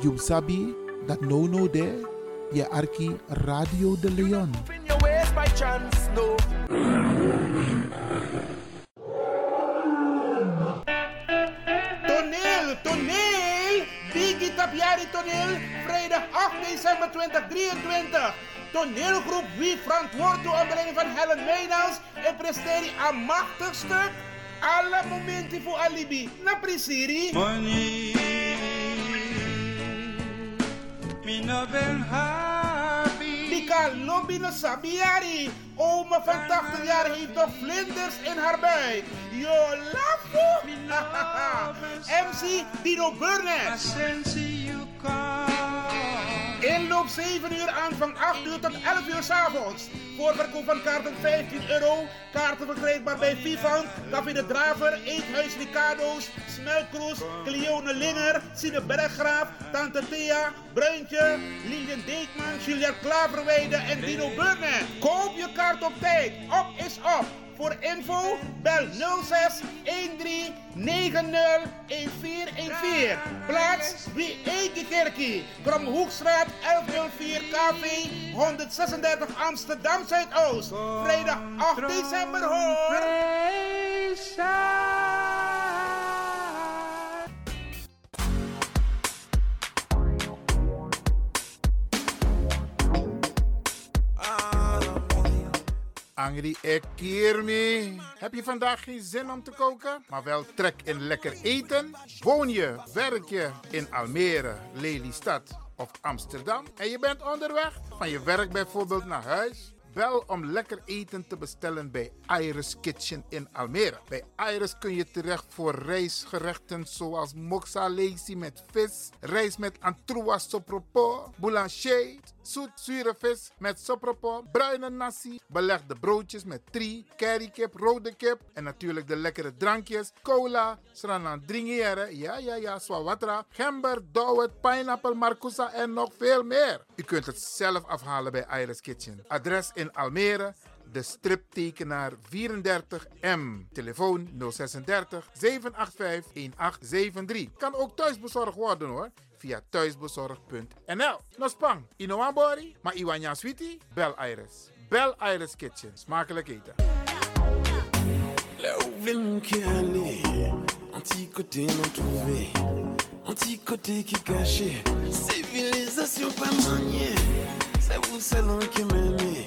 You sabi dat no no there, je arki Radio de Leon. In your ways by chance, no. Toneel, toneel! Biggie Tapiari toneel, vrijdag 8 december 2023. Toneelgroep Wie verantwoord door onder van Helen Meynals en presteert een machtig stuk. Alle momenten voor alibi. Na prisiri. Money, me no ben happy. Dika Lobby no Sabiari. Oma van 80 jaar heeft nog vlinders in haar buik. Yo, lafo! MC Dino Burnett. Inloop 7 uur aanvang 8 uur tot 11 uur 's avonds. Voorverkoop van kaarten 15 euro. Kaarten verkrijgbaar bij Vivant, Café de Draver, Eethuis Ricardo's, Smelkroes, Cleone Linger, Sine Berggraaf, Tante Thea, Bruintje, Lilian Deekman, Juliette Klaverweide en Dino Burnett. Koop je kaart op tijd. Op is op. Voor info bel 06 13 90 1414. Plaats wie Eikekerkie. Kromhoekstraat 1104 KV 136 Amsterdam Zuidoost. Vrijdag 8 december hoor. Angry Ekirmi. Heb je vandaag geen zin om te koken, maar wel trek in lekker eten? Woon je, werk je in Almere, Lelystad of Amsterdam en je bent onderweg van je werk bijvoorbeeld naar huis? Bel om lekker eten te bestellen bij Iris Kitchen in Almere. Bij Iris kun je terecht voor rijstgerechten zoals moxa lazy met vis, rijst met antroas sopropo, boulanger, zoet zure vis met sopropo, bruine nasi, belegde broodjes met tri, currykip, rode kip en natuurlijk de lekkere drankjes, cola, sranan dringiere, ja ja ja, swawatra, gember, dowet, pineapple, marcousa en nog veel meer. U kunt het zelf afhalen bij Iris Kitchen. Adres in Almere, de striptekenaar 34M. Telefoon 036 785 1873. Kan ook thuisbezorgd worden hoor. Via thuisbezorgd.nl. Nospang, Inoambori, maar Iwanya Sweetie, bel Iris. Bel Iris Kitchen. Smakelijk eten. Là où qui aller Anti-côté non trouvé Anti-côté qui caché Civilisation pas C'est vous seul qui m'aimez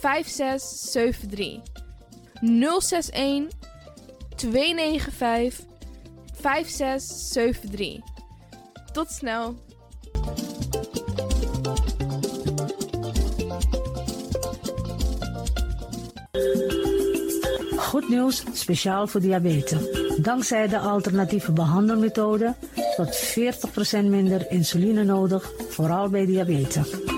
5673. 061 295 5673. Tot snel. Goed nieuws, speciaal voor diabetes. Dankzij de alternatieve behandelmethode tot 40% minder insuline nodig, vooral bij diabetes.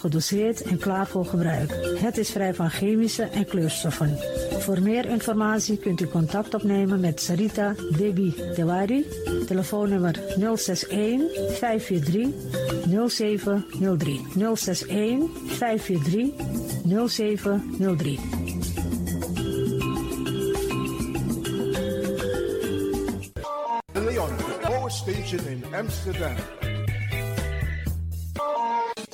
gedoseerd en klaar voor gebruik. Het is vrij van chemische en kleurstoffen. Voor meer informatie kunt u contact opnemen met Sarita Debi Dewari. Telefoonnummer 061 543 0703. 061 543 0703. De Leon, power station in Amsterdam.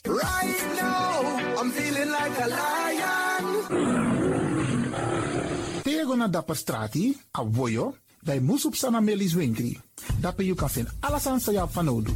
Right now, I'm feeling like a lion. Tego na dapper strati, a voyo, bij Moesop Sana Melis Winkri. Dapper you kan vinden alles aan sa van Odu.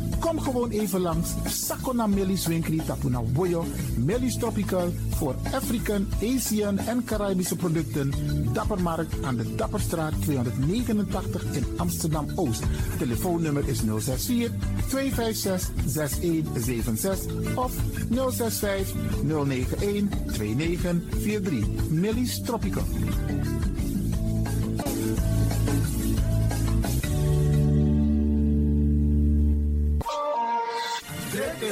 Kom gewoon even langs Sakona Melis Winkri Tapuna Boyo, Melis Tropical voor African, Asian en Caribische producten. Dappermarkt aan de Dapperstraat 289 in Amsterdam Oost. Telefoonnummer is 064 256 6176 of 065 091 2943. Melis Tropical.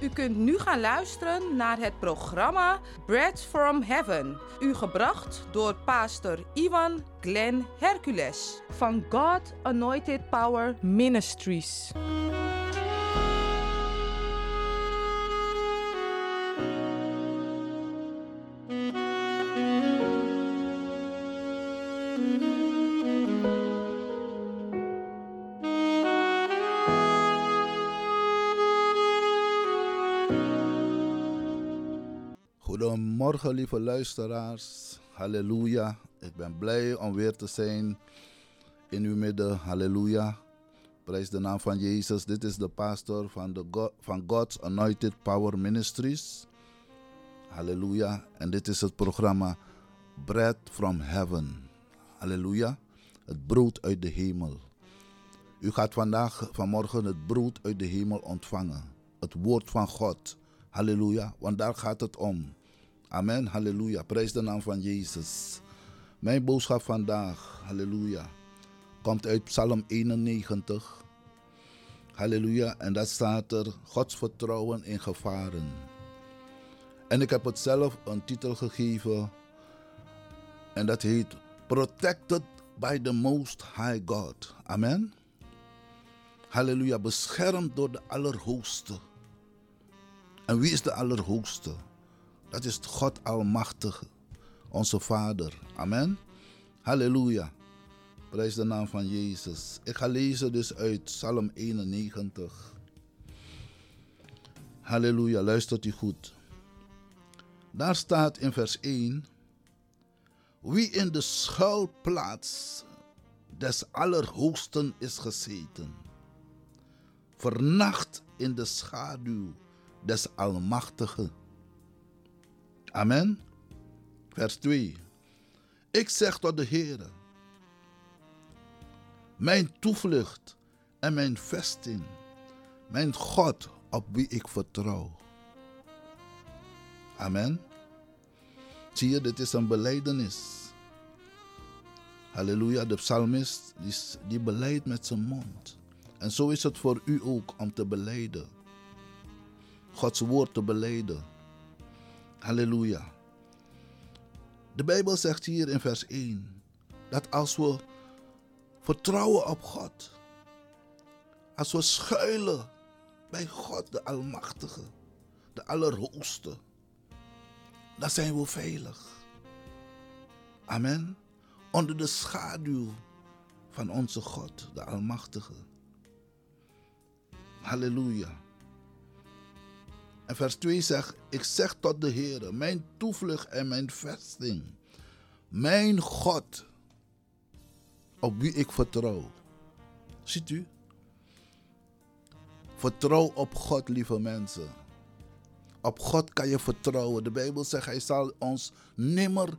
U kunt nu gaan luisteren naar het programma Bread from Heaven. U gebracht door pastor Ivan Glenn Hercules van God Anointed Power Ministries. Goedemorgen, lieve luisteraars. Halleluja. Ik ben blij om weer te zijn in uw midden. Halleluja. Prijs de naam van Jezus. Dit is de pastor van, de van God's Anointed Power Ministries. Halleluja. En dit is het programma Bread from Heaven. Halleluja. Het brood uit de hemel. U gaat vandaag, vanmorgen, het brood uit de hemel ontvangen. Het woord van God. Halleluja. Want daar gaat het om. Amen, halleluja. Prijs de naam van Jezus. Mijn boodschap vandaag, halleluja, komt uit Psalm 91. Halleluja. En dat staat er, Gods vertrouwen in gevaren. En ik heb het zelf een titel gegeven. En dat heet Protected by the Most High God. Amen. Halleluja. Beschermd door de Allerhoogste. En wie is de Allerhoogste? Dat is God Almachtige, onze Vader. Amen. Halleluja. Prijs de naam van Jezus. Ik ga lezen dus uit Psalm 91. Halleluja, luistert u goed. Daar staat in vers 1: Wie in de schuilplaats des Allerhoogsten is gezeten, vernacht in de schaduw des Almachtigen. Amen. Vers 2. Ik zeg tot de Heer, mijn toevlucht en mijn vesting, mijn God op wie ik vertrouw. Amen. Zie je, dit is een beleidenis. Halleluja, de psalmist die, die beleidt met zijn mond. En zo is het voor u ook om te beleiden. Gods woord te beleiden. Halleluja. De Bijbel zegt hier in vers 1 dat als we vertrouwen op God, als we schuilen bij God de Almachtige, de Allerhoogste, dan zijn we veilig. Amen. Onder de schaduw van onze God, de Almachtige. Halleluja. En vers 2 zegt: Ik zeg tot de Heer, mijn toevlucht en mijn vesting, mijn God, op wie ik vertrouw. Ziet u? Vertrouw op God, lieve mensen. Op God kan je vertrouwen. De Bijbel zegt, Hij zal ons nimmer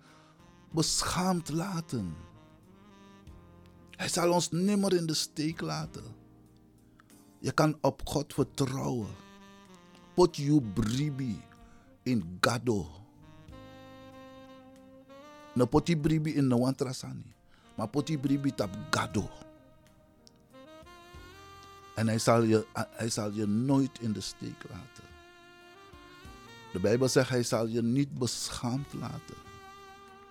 beschaamd laten. Hij zal ons nimmer in de steek laten. Je kan op God vertrouwen. Put you bribi in gado. No poti bribi in no wantrasani. Maar poti bribi tap gado. En hij zal, je, hij zal je nooit in de steek laten. De Bijbel zegt, hij zal je niet beschaamd laten.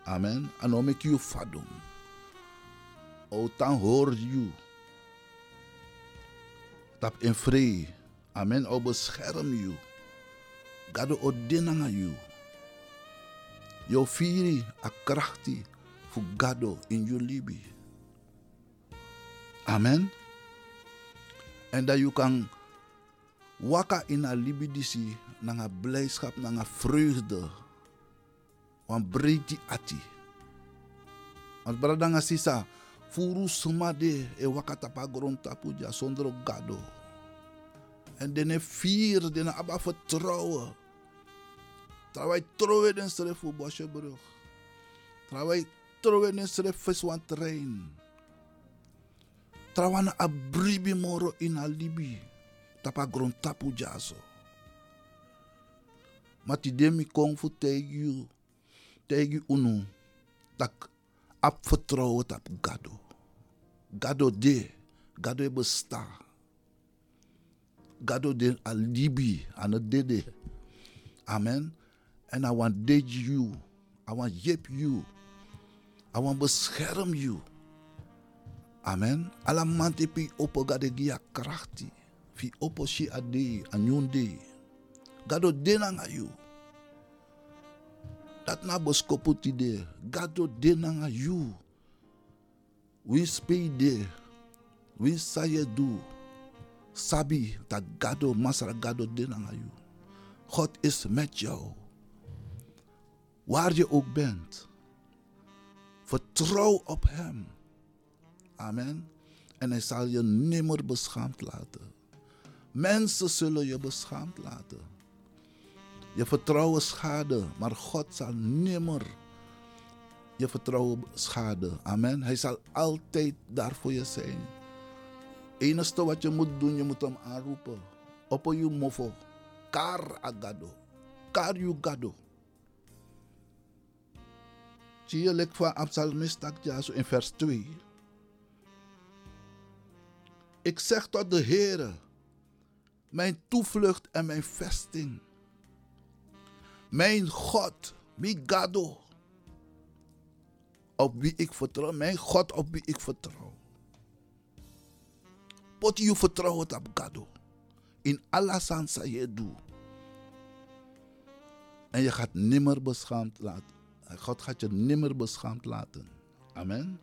Amen. En om ik je fadum. O dan hoor je. Tap in vrede. Amen. O bescherm je. Gado o dinanga je. Jo firi a krachti fu gado in je libi. Amen. En dat je kan waka in a libidisi, nanga blijdschap, nanga vreugde. Want breedi ati. Want bradanga sisa, furu sumade e waka tapa grond tapuja zonder gado. En dene vier, dene abba vertrouwen. Terwijl trouwen den stref voor Bosjebrug. Terwijl trouwen den stref viswan trein. Trawana abribi moro in alibi. Tapa grond tapu jaso. Mati demi kong fu tegi tegi unu. Tak ap vertrouwen tap gado. Gado de. Gado e besta. Gado de alibi het dede. Amen. En I want date you. I want yep you. I want bescherm you. Amen. Alla manti pi opo gade gia krachti. Fi opo shi ade anyunde. Gado denanga you. Dat na boskopu ti de. Gado denanga you. We spei de. We saye do. Sabi dat gado masara gado denanga you. God is met jou. Waar je ook bent. Vertrouw op Hem. Amen. En hij zal je nimmer beschaamd laten. Mensen zullen je beschaamd laten. Je vertrouwen schade, maar God zal nimmer je vertrouwen schaden. Amen. Hij zal altijd daar voor je zijn. Enige wat je moet doen, je moet hem aanroepen. Op je mofo. Kar agado. Kar you gado. Zie je lek van Absalmist in vers 2. Ik zeg tot de Heere, mijn toevlucht en mijn vesting. Mijn God, mi gado, op wie ik vertrouw. Mijn God op wie ik vertrouw. Pot je vertrouwen op gado. In alle sansa je doet. En je gaat nimmer beschaamd laten. God gaat je nimmer beschaamd laten. Amen.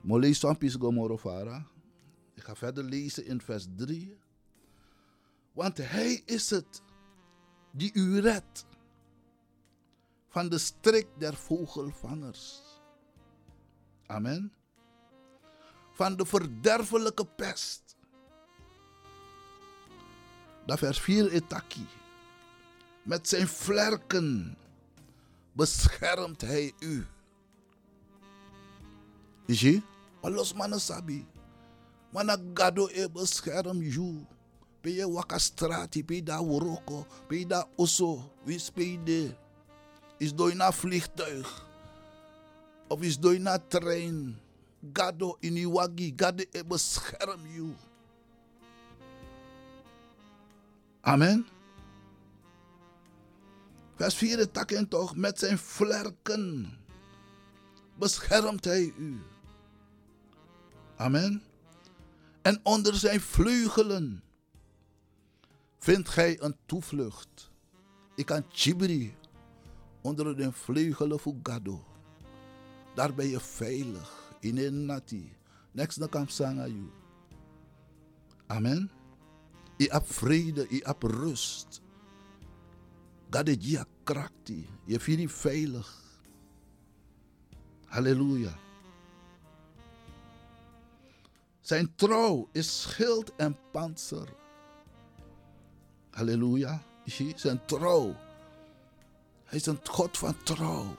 Molei Gomorofara. Ik ga verder lezen in vers 3. Want hij is het die u redt van de strik der vogelvangers. Amen. Van de verderfelijke pest. Dat vers 4 etaki. Met zijn vlerken beschermt hij u. Is je? Los mannen sabi. Mana gado e bescherm. Pe je waka strati, pe da woroko, pe da oso, wis pe de. Is dooi na vliegtuig. Of is dooi na trein. Gado in iwagi, gado e bescherm you. Amen. Vers 4 takken toch, met zijn vlerken beschermt hij u. Amen. En onder zijn vleugelen vindt gij een toevlucht. Ik kan Chibri onder de vleugelen van Gado. Daar ben je veilig. In een nati. Next dan kan zanga you. Amen. Je hebt vrede, je hebt rust. Gade dia krakti. Je voelt je veilig. Halleluja. Zijn trouw is schild en panzer. Halleluja. Zijn trouw. Hij is een God van trouw.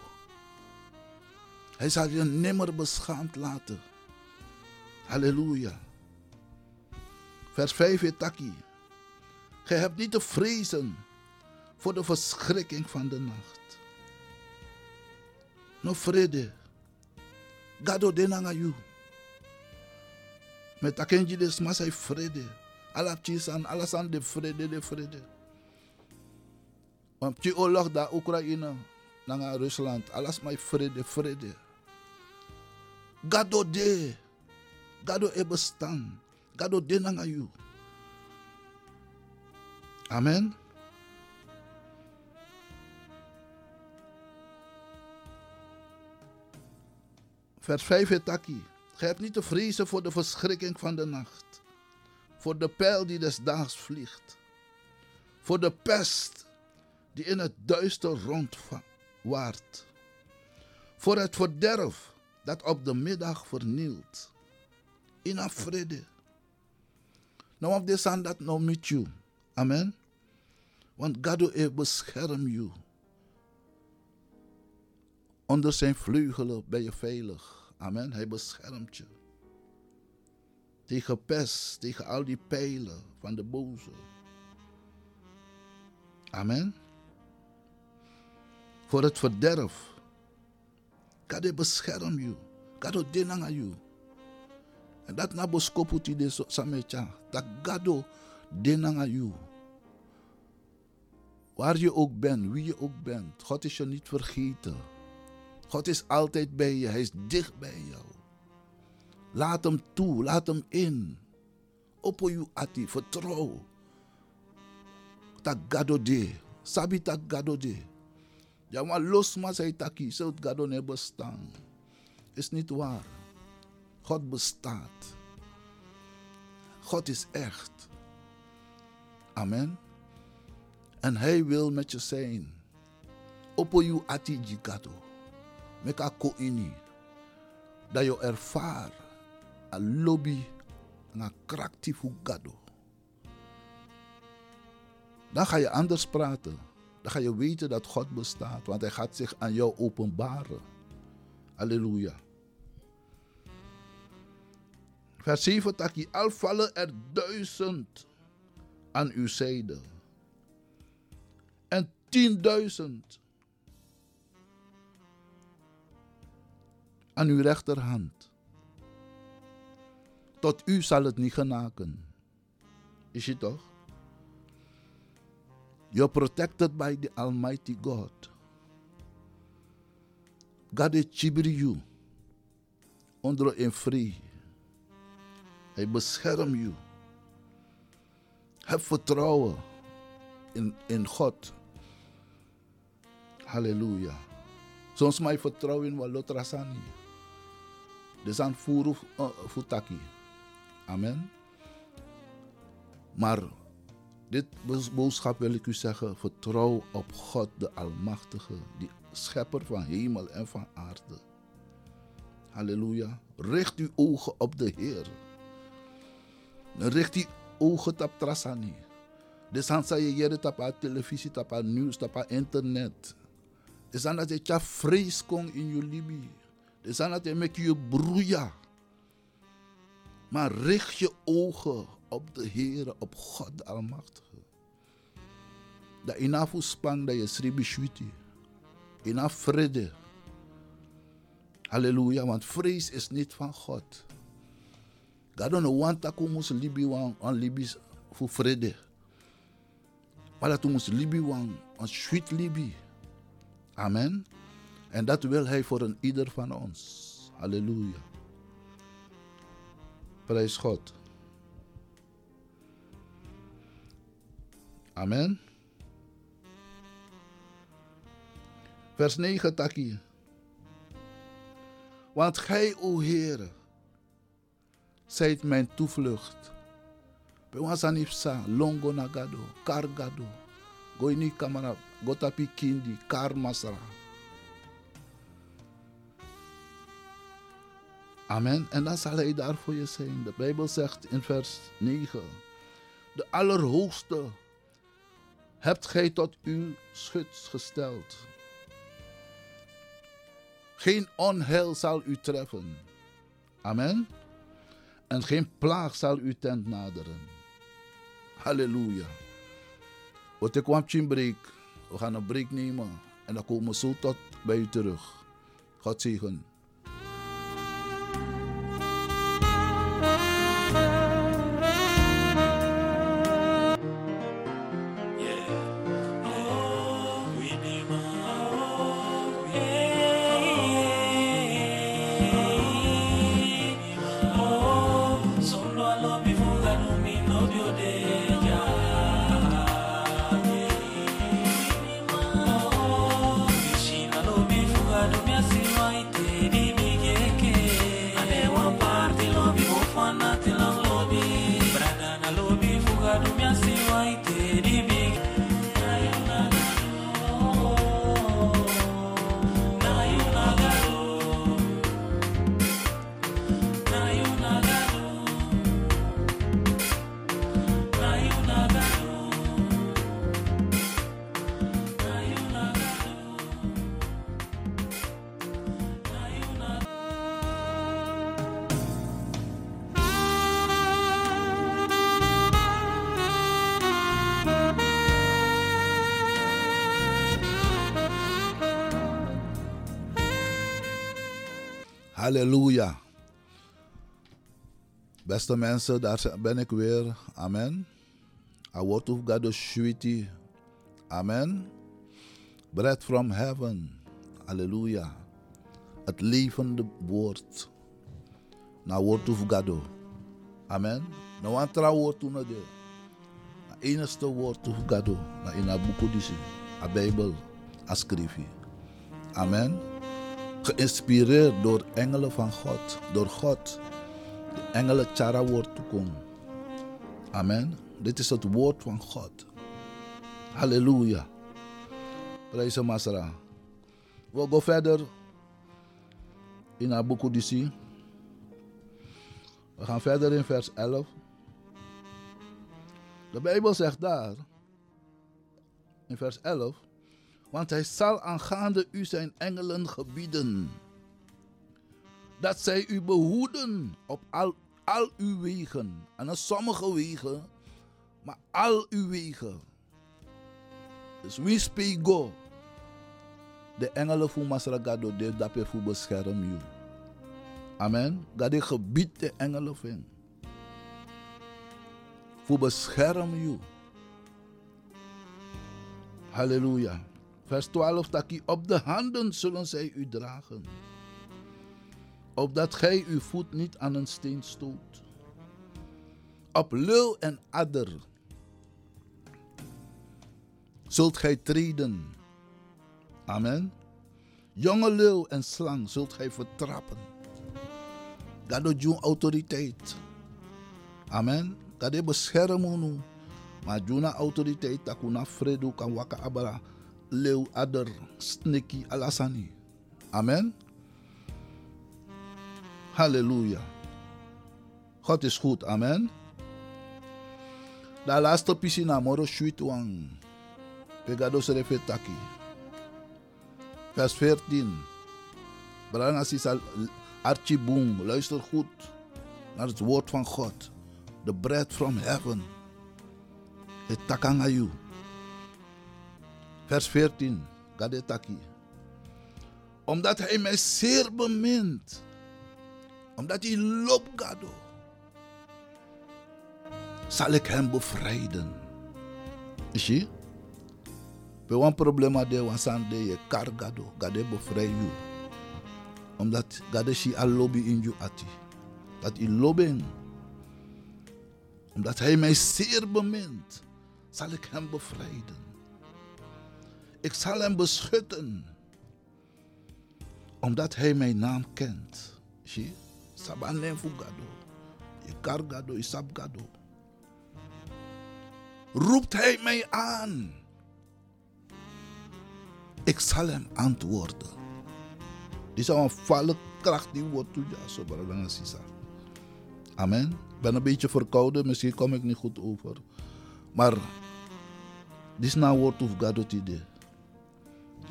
Hij zal je nimmer beschaamd laten. Halleluja. Vers 5 is taki. Gij hebt niet te vrezen voor de verschrikking van de nacht. No vrede. Gado denanga you. Met akenji de smasai vrede. Alles aan de vrede, de vrede. Want die oorlog daar Oekraïne, naar Rusland, alles maar vrede, vrede. Gado de. Gado e. Gado de nanga you. Amen. Vers 5 het taki. Gij hebt niet te vrezen voor de verschrikking van de nacht. Voor de pijl die des daags vliegt. Voor de pest die in het duister rondwaart. Voor het verderf dat op de middag vernielt. In een vrede. Nou op deze dat nou met you. Amen. Want God heeft bescherm you. Onder zijn vleugelen ben je veilig. Amen. Hij beschermt je. Tegen pest, tegen al die pijlen van de boze. Amen. Voor het verderf. God bescherm je. God denanga you. En dat na boskoputi de samecha. Dat God denanga you. Waar je ook bent, wie je ook bent. God is je niet vergeten. God is altijd bij je. Hij is dicht bij jou. Laat hem toe. Laat hem in. Opo you ati. Vertrouw. Tak de. Sabi tak de. Ja, maar los maar zei taki. Zult gado ne bestaan. Is niet waar. God bestaat. God is echt. Amen. En hij wil met je zijn. Opo you ati jigado. Meka ko ini. Dat je ervaar. A lobby. Een krachtig gado. Dan ga je anders praten. Dan ga je weten dat God bestaat. Want hij gaat zich aan jou openbaren. Halleluja. Vers 7 taki. Al vallen er duizend aan uw zijde. En tienduizend aan uw rechterhand. Tot u zal het niet genaken. Is je toch? You're protected by the Almighty God. God is chibri you. Onder in vrij. Hij beschermt je. Heb vertrouwen in, in God. Halleluja. Soms mij vertrouwen in wat rasani. Dus aan furu futaki. Amen. Maar dit boodschap wil ik u zeggen. Vertrouw op God de Almachtige. Die schepper van hemel en van aarde. Halleluja. Richt uw ogen op de Heer. Richt uw ogen op Trasani. Dus dan je jere tapa televisie, tapa nieuws, tapa internet. Dus dan dat je vrees kon in je libi. Dus dan dat je met je broeia. Maar richt je ogen op de Heer, op God de Almachtige. Dat inafu spang dat je sribi shwiti. Inaf vrede. Halleluja, want vrees is niet van God. Don't want dat we libi wan aan libi voor vrede. Maar dat we moeten libi wan aan sweet libi. Amen. En dat wil hij voor een ieder van ons. Halleluja. Prijs God. Amen. Vers 9 takkie. Want gij, o Heere, zijt mijn toevlucht. Bewansanipsa, longo nagado, kargado, goini kamara, gotapi kindi. Amen. En dan zal hij daar voor je zijn. De Bijbel zegt in vers 9: De Allerhoogste hebt gij tot uw schut gesteld. Geen onheil zal u treffen. Amen. En geen plaag zal uw tent naderen. Halleluja. Wat ik kwam een break. We gaan een break nemen. En dan komen we zo tot bij u terug. God zegen. Halleluja. Beste mensen, daar ben ik weer. Amen. A word of God sweetie. Amen. Bread from heaven. Halleluja. Het levende woord. Na word of God. Amen. Na wantra woord toen de. Na enigste woord of God. Na in a boek. A Bijbel. A schriftje. Amen geïnspireerd door engelen van God, door God. De engelen Chara woord toekomen. Amen. Dit is het woord van God. Halleluja. Hem, Masra. We gaan verder in Abuku DC. We gaan verder in vers 11. De Bijbel zegt daar, in vers 11, want hij zal aangaande u zijn engelen gebieden. Dat zij u behoeden op al, al uw wegen. En op sommige wegen, maar al uw wegen. Dus wie spreekt go? De engelen voor Masragado, de dape voor bescherm u. Amen. God gebied de engelen van. Voor bescherm u. Halleluja. Vers 12 taki op de handen zullen zij u dragen. Opdat gij uw voet niet aan een steen stoot. Op leeuw en adder zult gij treden. Amen. Jonge leeuw en slang zult gij vertrappen. Dat doet je autoriteit. Amen. Dat is beschermen. Maar juna autoriteit takuna fredo kan waka abara leeuw adder sneki alasani. Amen. Halleluja. God is goed. Amen. Da laatste piscina moro shuit wang. Pegado serefetaki. Vers 14. Branga sisa Archie Boom. Luister goed naar het woord van God. The bread from heaven. Het takangayu. Vers 14. Gadetaki. Omdat hij mij zeer bemint. Omdat hij loopt gado. Zal ik hem bevrijden. Is je? We een probleem de wansande je kar gado. Gade bevrijd je. Omdat gade shi al lobby in je ati. Dat hij lobben. Omdat hij mij zeer bemint zal ik hem bevrijden. Ik zal hem beschutten. Omdat hij mijn naam kent. Zie je? Sabanem fugado. Ikargado, isabgado. Roept hij mij aan. Ik zal hem antwoorden. Dit is een vallen kracht die wordt toe. Ja, zo belangrijk is Amen. Ik ben een beetje verkouden, misschien kom ik niet goed over. Maar dit is nou woord of God.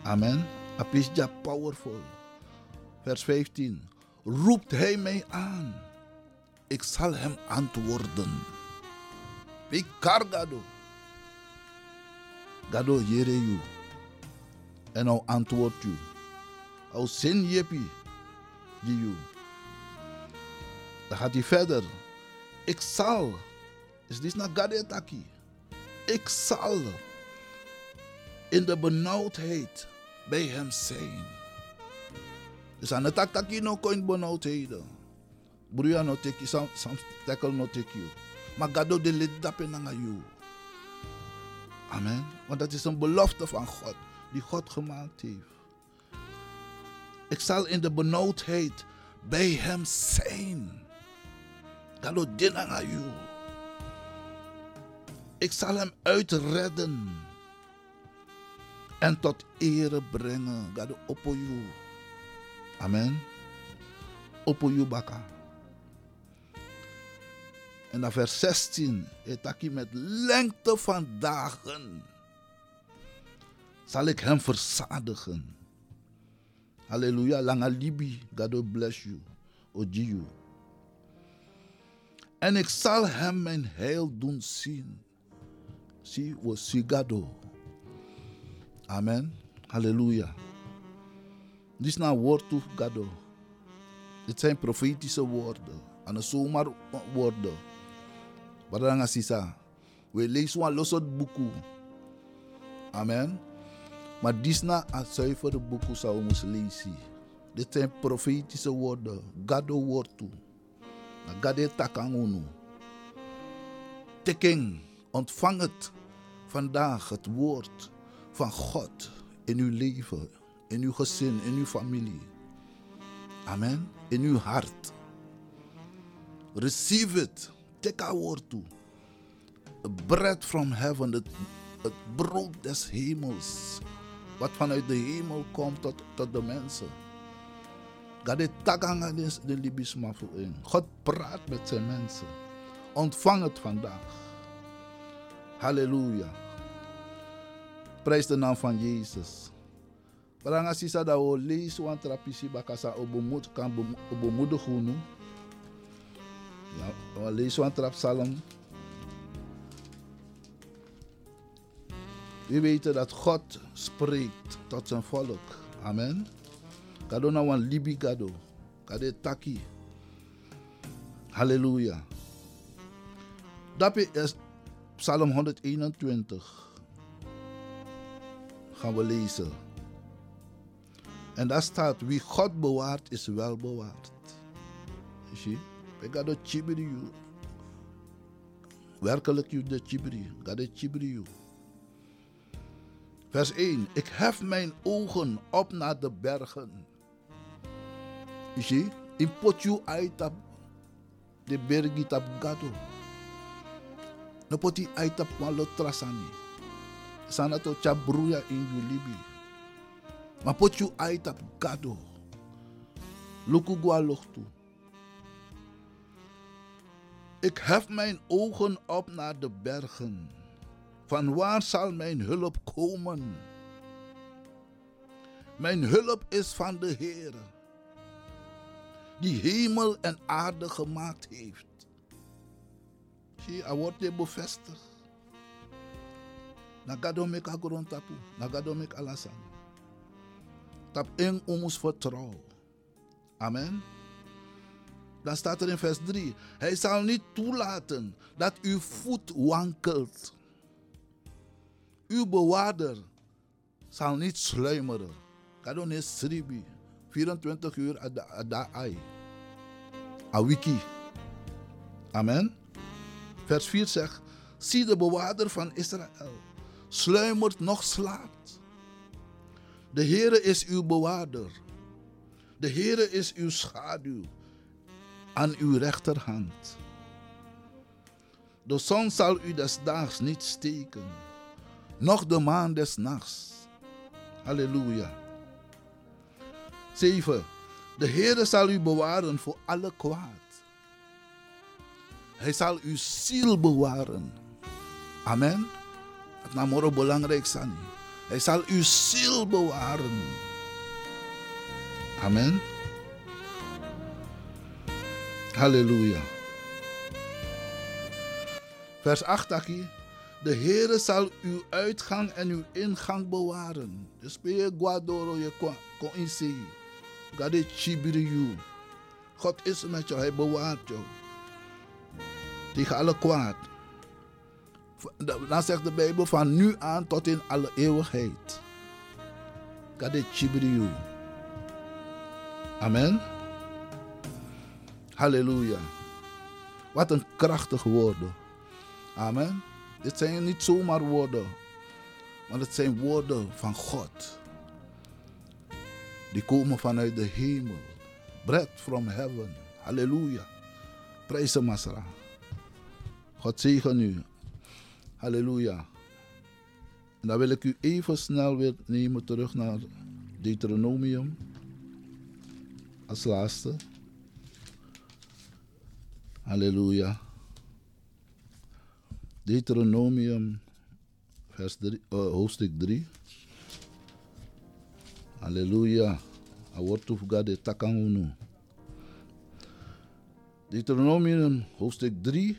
Amen. Apisja powerful. Vers 15. Roept hij mij aan. Ik zal hem antwoorden. Ik kargado. Gado jere. En nou antwoord u. Au zin jepi. Die you. Dan gaat hij verder. Ik zal. Is dit naar Gadetaki? Ik zal in de benauwdheid bij hem zijn. Dus aan het taki no coin benauwdheden. Bruya no no take you. Maar gado de lid dapen na. Amen. Want dat is een belofte van God, die God gemaakt heeft. Ik zal in de benauwdheid bij hem zijn. Gado dinanga you. Ik zal hem uitredden en tot ere brengen. Gado oppo you. Amen. Oppo you baka. En dan vers 16. Etaki met lengte van dagen. Zal ik hem verzadigen. Halleluja. Langa libi. God bless you. Oji you. En ik zal hem mijn heil doen zien. Zie, we sigado. Amen. Halleluja. Dit is nou woord toe, Gado. Dit zijn profetische woorden. En een zomaar woorden. Baranga sisa. We lezen een losot boeku. Amen. Maar dit is een zuivere boeku zou we moeten lezen. Dit zijn profetische woorden. Gado woord toe. Na gade takangunu. Teken. Ontvang het vandaag, het woord van God in uw leven, in uw gezin, in uw familie. Amen. In uw hart. Receive it. Take our woord toe. Bread from heaven, het, het brood des hemels. Wat vanuit de hemel komt tot, tot de mensen. God de takanga de libisma voor in. God praat met zijn mensen. Ontvang het vandaag. Halleluja. Prijs de naam van Jezus. Baranga sisa da o lees wan trapisi bakasa obomut kan obomoedigen nu. Ja, we lezen wan trap psalm. We weten dat God spreekt tot zijn volk. Amen. Kado na wan libi. Kade taki. Halleluja. Dat is Psalm 121 gaan we lezen. En daar staat, wie God bewaart is wel bewaard. Zie, ik ga de chibiri you. Werkelijk you de chibiri. Ga de chibiri you. Vers 1. Ik hef mijn ogen op naar de bergen. Zie, in potju uitap de bergi tap gado. No poti uitap trasani chabruya in gado. Luku gua lochtu. Ik hef mijn ogen op naar de bergen. Van waar zal mijn hulp komen? Mijn hulp is van de Heer, die hemel en aarde gemaakt heeft. Zie, hij wordt bevestigd. Nagado mek agron tapu. Nagado alasan. Tap in ons vertrouwen. Amen. Dan staat er in vers 3. Hij zal niet toelaten dat uw voet wankelt. Uw bewaarder zal niet sluimeren. Kado ne sribi. 24 uur ada ai. A wiki. Amen. Vers 4 zegt Zie de bewaarder van Israël. Sluimert nog slaapt. De Heere is uw bewaarder. De Heere is uw schaduw aan uw rechterhand. De zon zal u des daags niet steken, noch de maan des nachts. Halleluja. 7. De Heere zal u bewaren voor alle kwaad. Hij zal uw ziel bewaren. Amen. Het namoro belangrijk zijn. Hij zal uw ziel bewaren. Amen. Halleluja. Vers 8 aki. De Heere zal uw uitgang en uw ingang bewaren. Dus je guadoro je kon inzien. God chibiri you. God is met jou, hij bewaart jou. Tegen alle kwaad. Dan zegt de Bijbel van nu aan tot in alle eeuwigheid. You. Amen. Halleluja. Wat een krachtige woorden. Amen. Dit zijn niet zomaar woorden, maar het zijn woorden van God. Die komen vanuit de hemel. Bread from heaven. Halleluja. Prijs Masra. God zegen u. Halleluja. En dan wil ik u even snel weer nemen terug naar Deuteronomium. Als laatste. Halleluja. Deuteronomium, vers 3, uh, hoofdstuk 3. Halleluja. A word of God de takangunu. Deuteronomium, hoofdstuk 3.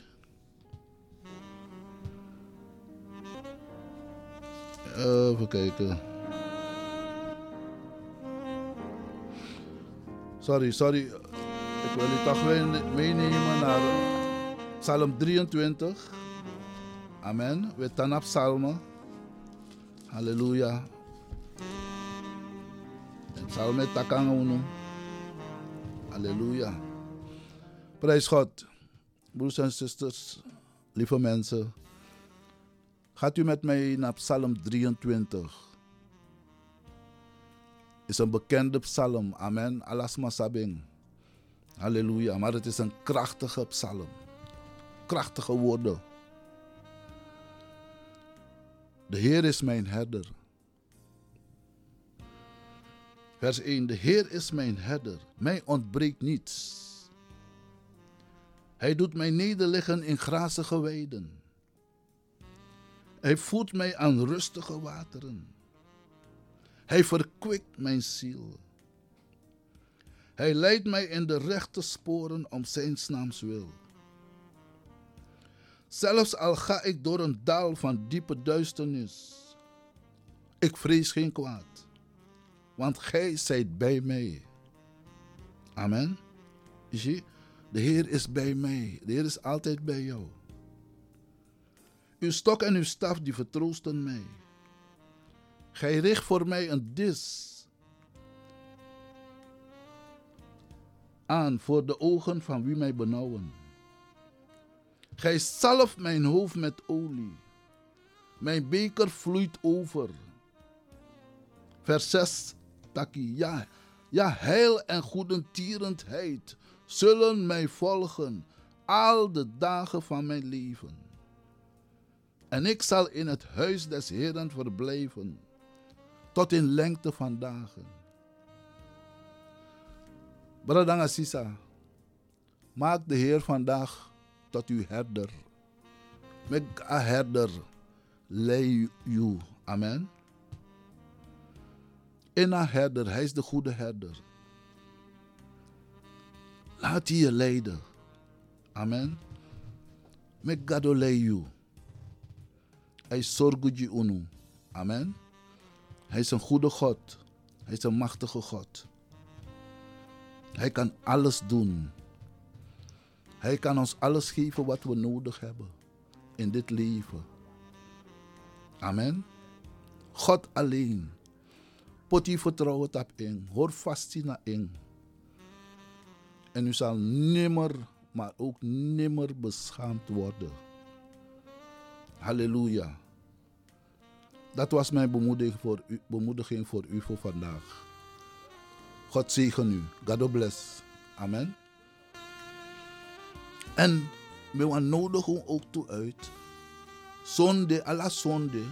Even kijken. Sorry, sorry. Ik wil u toch meenemen naar Psalm 23. Amen. We staan op psalmen. Halleluja. En psalmen takangono. Halleluja. Prijs God. Broers en zusters, lieve mensen. Gaat u met mij naar psalm 23. Is een bekende psalm. Amen. Alasma sabing. Halleluja. Maar het is een krachtige psalm. Krachtige woorden. De Heer is mijn herder. Vers 1. De Heer is mijn herder. Mij ontbreekt niets. Hij doet mij nederliggen in grazige weiden. Hij voert mij aan rustige wateren. Hij verkwikt mijn ziel. Hij leidt mij in de rechte sporen om zijn naams wil. Zelfs al ga ik door een dal van diepe duisternis, ik vrees geen kwaad, want gij zijt bij mij. Amen. Zie, de Heer is bij mij. De Heer is altijd bij jou. Uw stok en uw staf die vertroosten mij. Gij richt voor mij een dis aan voor de ogen van wie mij benauwen. Gij zalft mijn hoofd met olie. Mijn beker vloeit over. Vers 6, Taki. Ja, ja, heil en goedentierendheid zullen mij volgen al de dagen van mijn leven. En ik zal in het huis des Heeren verblijven tot in lengte van dagen. Bradanga Sisa, maak de Heer vandaag tot uw herder. Make a herder lay you. Amen. In een herder, hij is de goede herder. Laat hij je leiden. Amen. Make God lay you. Hij zorgt je unu. Amen. Hij is een goede God. Hij is een machtige God. Hij kan alles doen. Hij kan ons alles geven wat we nodig hebben in dit leven. Amen. God alleen. Pot je vertrouwen op in. Hoor vast in. En u zal nimmer, maar ook nimmer beschaamd worden. Halleluja. Dat was mijn bemoediging voor u, bemoediging voor u voor vandaag. God zegen u. God bless. Amen. En we nodigen ook toe uit. Zonde, alla zonde.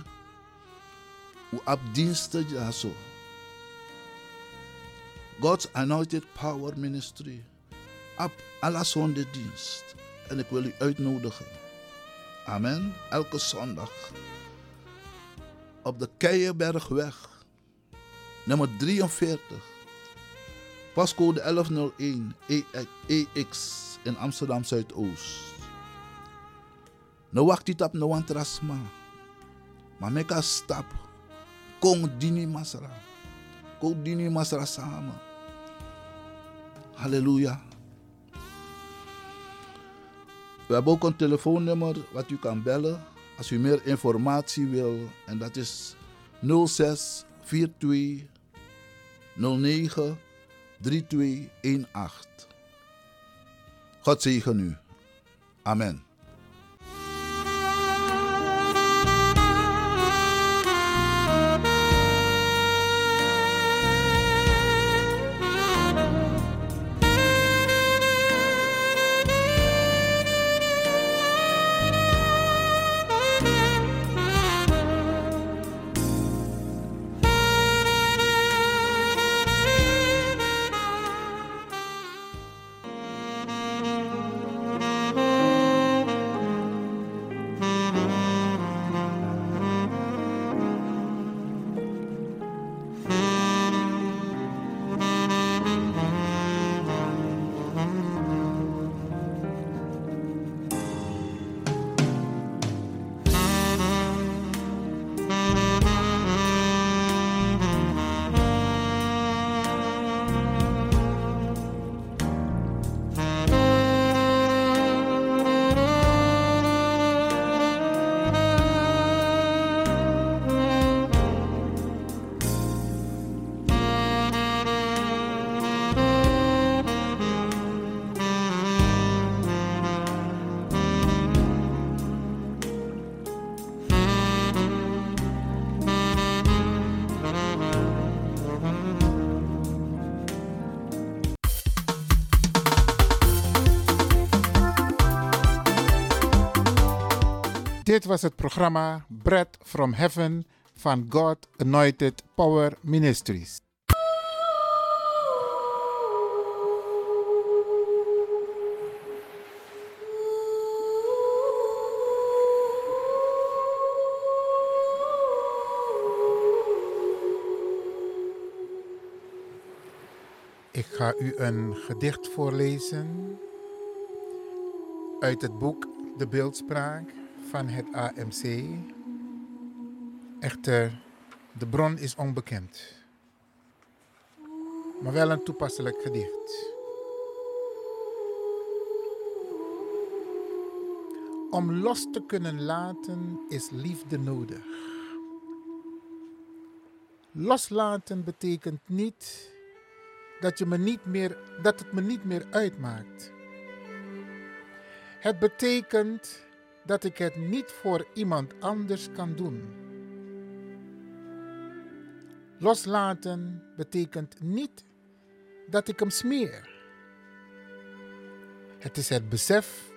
Op diensten ja zo. God's Anointed Power Ministry. Op alla zonde dienst. En ik wil u uitnodigen. Amen. Elke zondag. Op de Keienbergweg. Nummer 43. Pascode 1101 EX in Amsterdam Zuidoost. No wakti tap no wan trasma. Maar meka stap. Kong dini masra. Kong dini masra samen. Halleluja. We hebben ook een telefoonnummer wat u kan bellen als u meer informatie wil. En dat is 06 42 09 3218. God zegen u. Amen. Dit was het programma Bread from Heaven van God Anointed Power Ministries. Ik ga u een gedicht voorlezen uit het boek De Beeldspraak van het AMC. Echter, de bron is onbekend. Maar wel een toepasselijk gedicht. Om los te kunnen laten is liefde nodig. Loslaten betekent niet dat, je me niet meer, dat het me niet meer uitmaakt. Het betekent dat ik het niet voor iemand anders kan doen. Loslaten betekent niet dat ik hem smeer. Het is het besef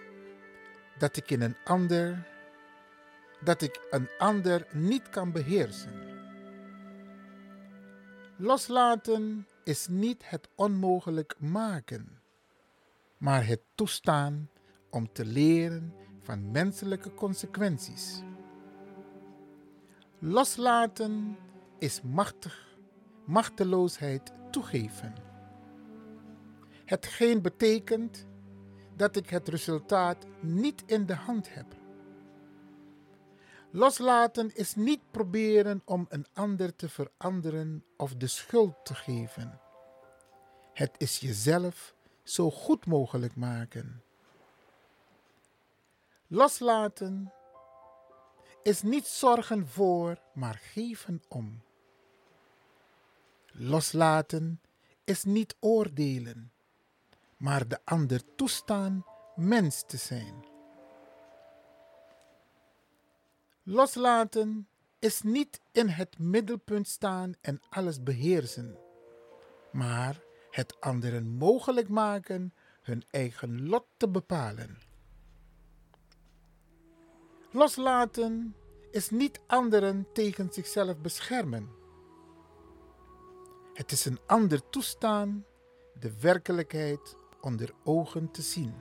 dat ik in een ander dat ik een ander niet kan beheersen. Loslaten is niet het onmogelijk maken, maar het toestaan om te leren van menselijke consequenties. Loslaten is machtig, machteloosheid toegeven. Hetgeen betekent dat ik het resultaat niet in de hand heb. Loslaten is niet proberen om een ander te veranderen of de schuld te geven. Het is jezelf zo goed mogelijk maken. Loslaten is niet zorgen voor, maar geven om. Loslaten is niet oordelen, maar de ander toestaan mens te zijn. Loslaten is niet in het middelpunt staan en alles beheersen, maar het anderen mogelijk maken hun eigen lot te bepalen. Loslaten is niet anderen tegen zichzelf beschermen. Het is een ander toestaan de werkelijkheid onder ogen te zien.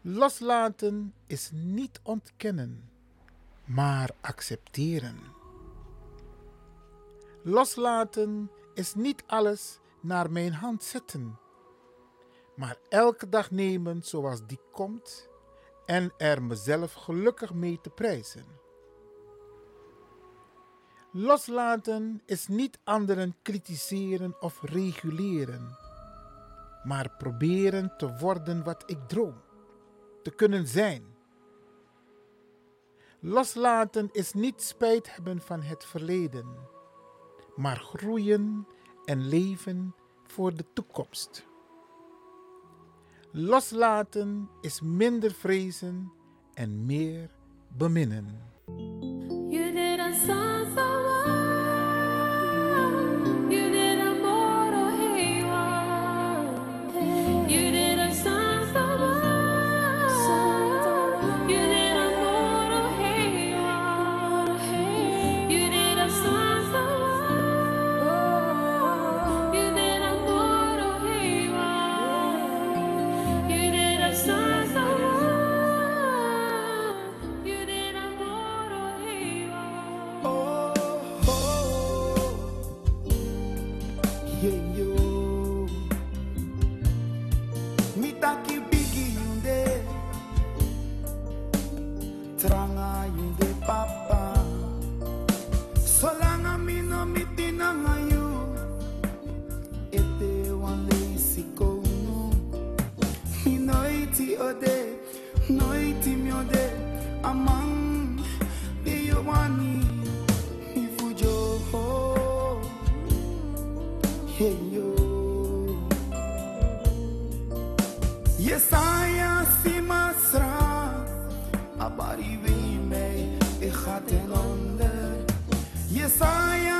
Loslaten is niet ontkennen, maar accepteren. Loslaten is niet alles naar mijn hand zetten, maar elke dag nemen zoals die komt en er mezelf gelukkig mee te prijzen. Loslaten is niet anderen kritiseren of reguleren, maar proberen te worden wat ik droom, te kunnen zijn. Loslaten is niet spijt hebben van het verleden, maar groeien en leven voor de toekomst. Loslaten is minder vrezen en meer beminnen. de, noite meu de, mi fujo. Yesaya si masra, abari vime, e. Yesaya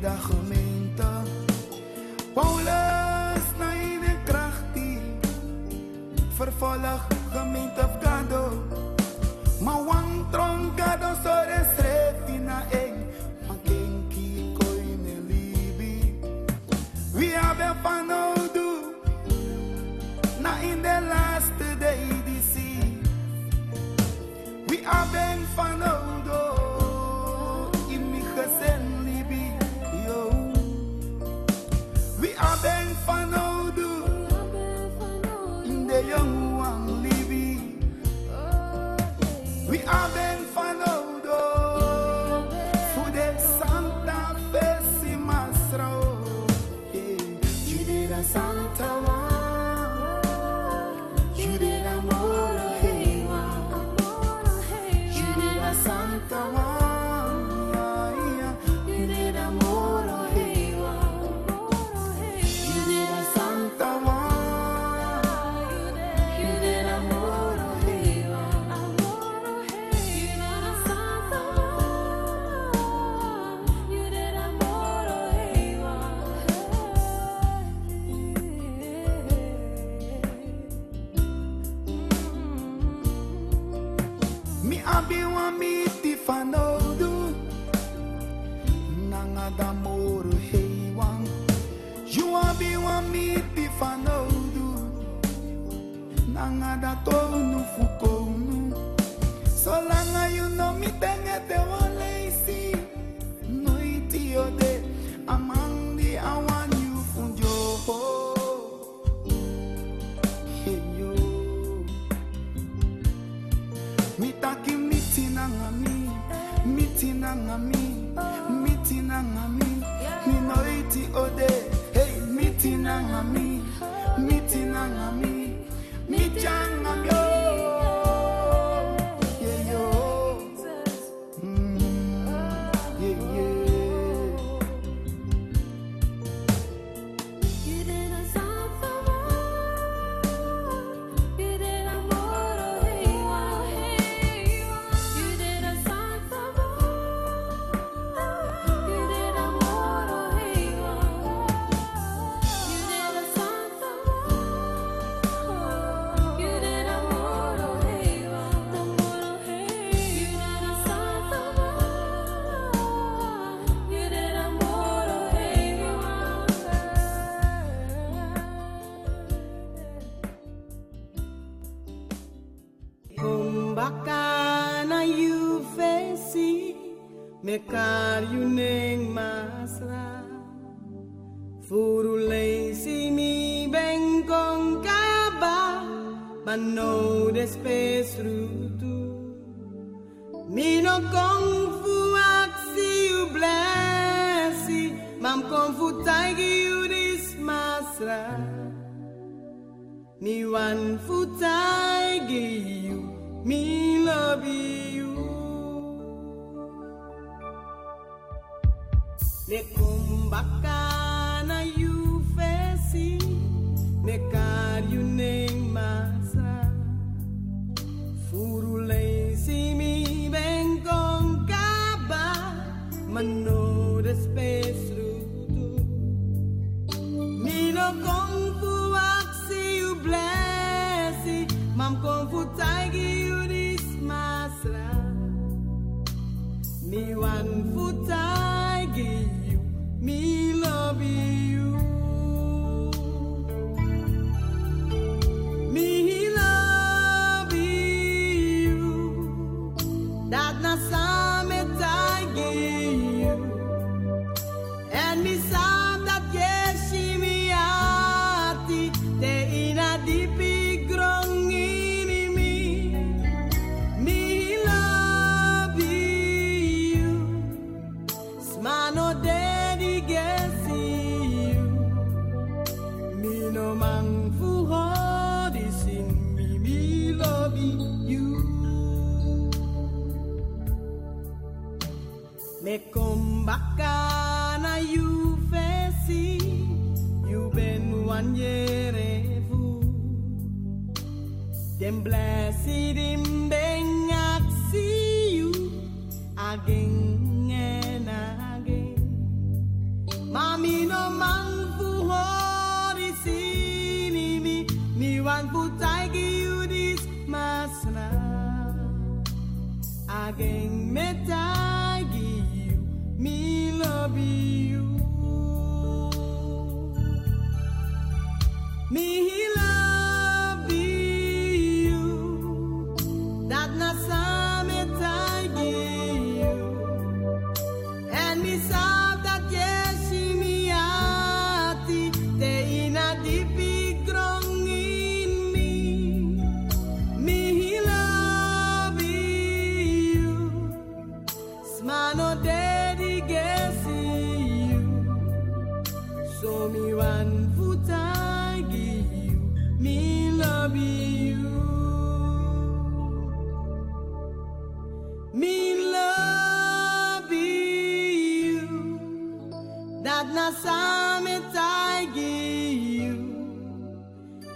fuchiri da gemeente. Paulus na in de krachti. Vervolg gemeente gado. Ma wang trong gado sore srefi na eng. Ma kenki koi ne libi. We van oudu. Na in de ngami, miti ngami, miti.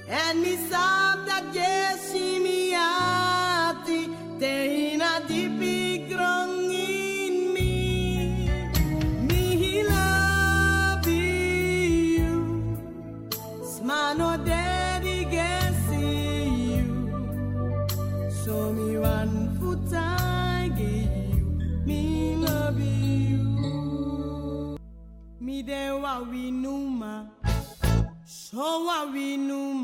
And mi sa da yes, me ati te ina di pigrong in me, mi love you smano dedi gesi you. So me wan futai you Me love you. Me de wa winuma so wa winuma.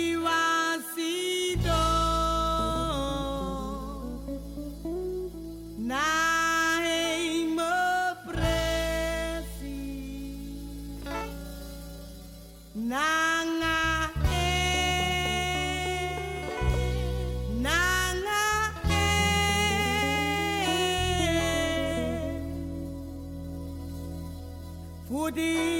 Woody.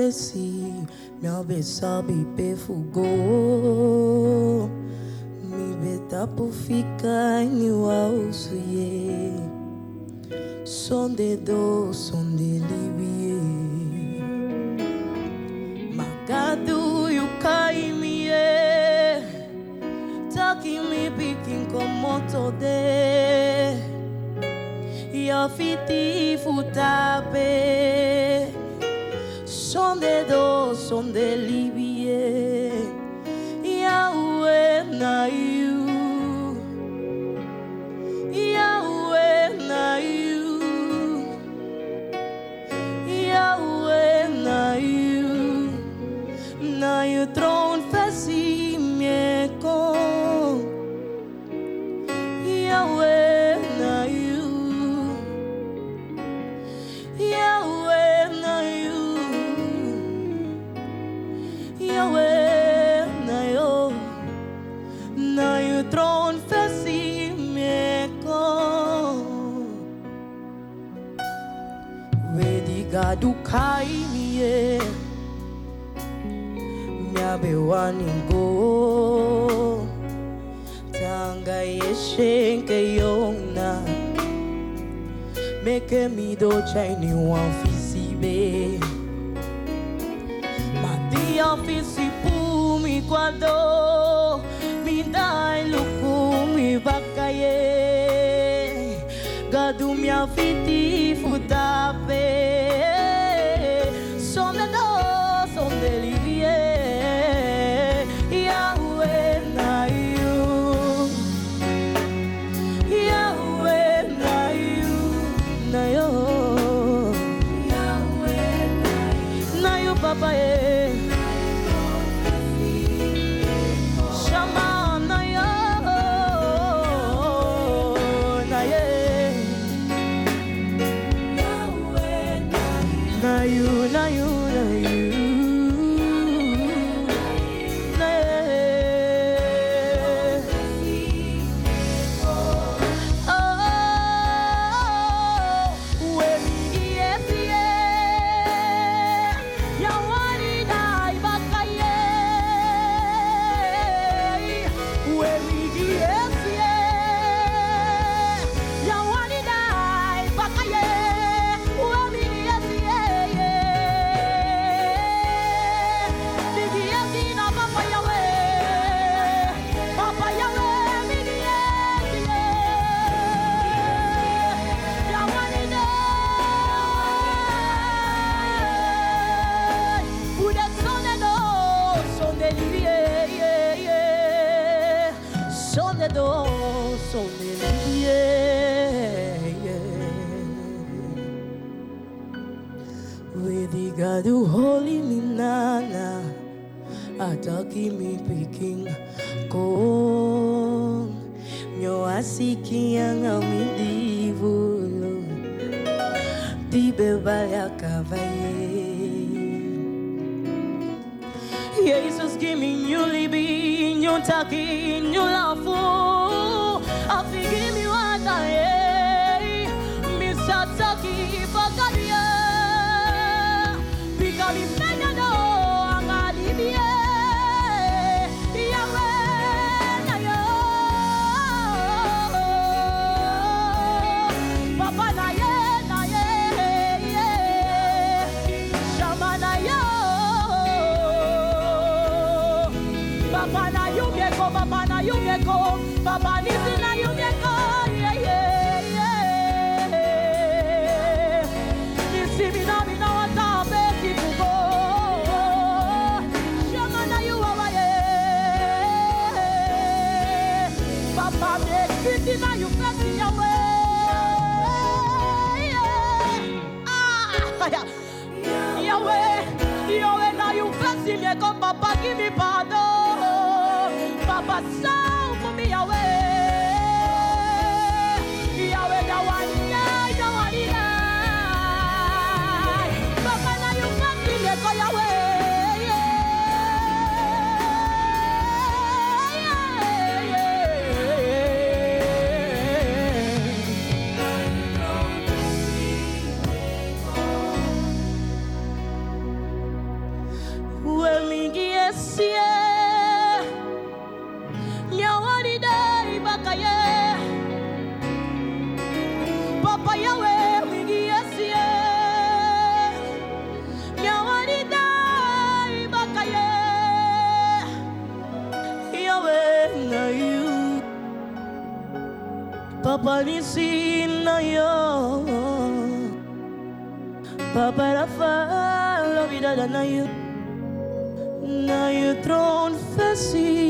prophétie, miabe sabi pe fugo. Mi beta pufika ni wa usuye. Son de do, son de libye. Magadu yukai miye. Eh. Taki mi pikin komoto de. Yafiti futape. Son de do, son de libie paninggo. Tanggayeshen kayong na Mekemido chay ni wan fisibe Matia fisipumi kwado. Mindai lukumi vakaye, Gadu mi afiti. futa Baba na you may go. Baba listen na you may go. Yeah, yeah, yeah. You see me now, me now what I'll make you go. Shamana. Baba make it in you make. Ah, yawe yawe na now you bless Papa, give me pardon awesome. Panisi na yo. Papa Rafa lo vida da na you Na you throne fesi yeah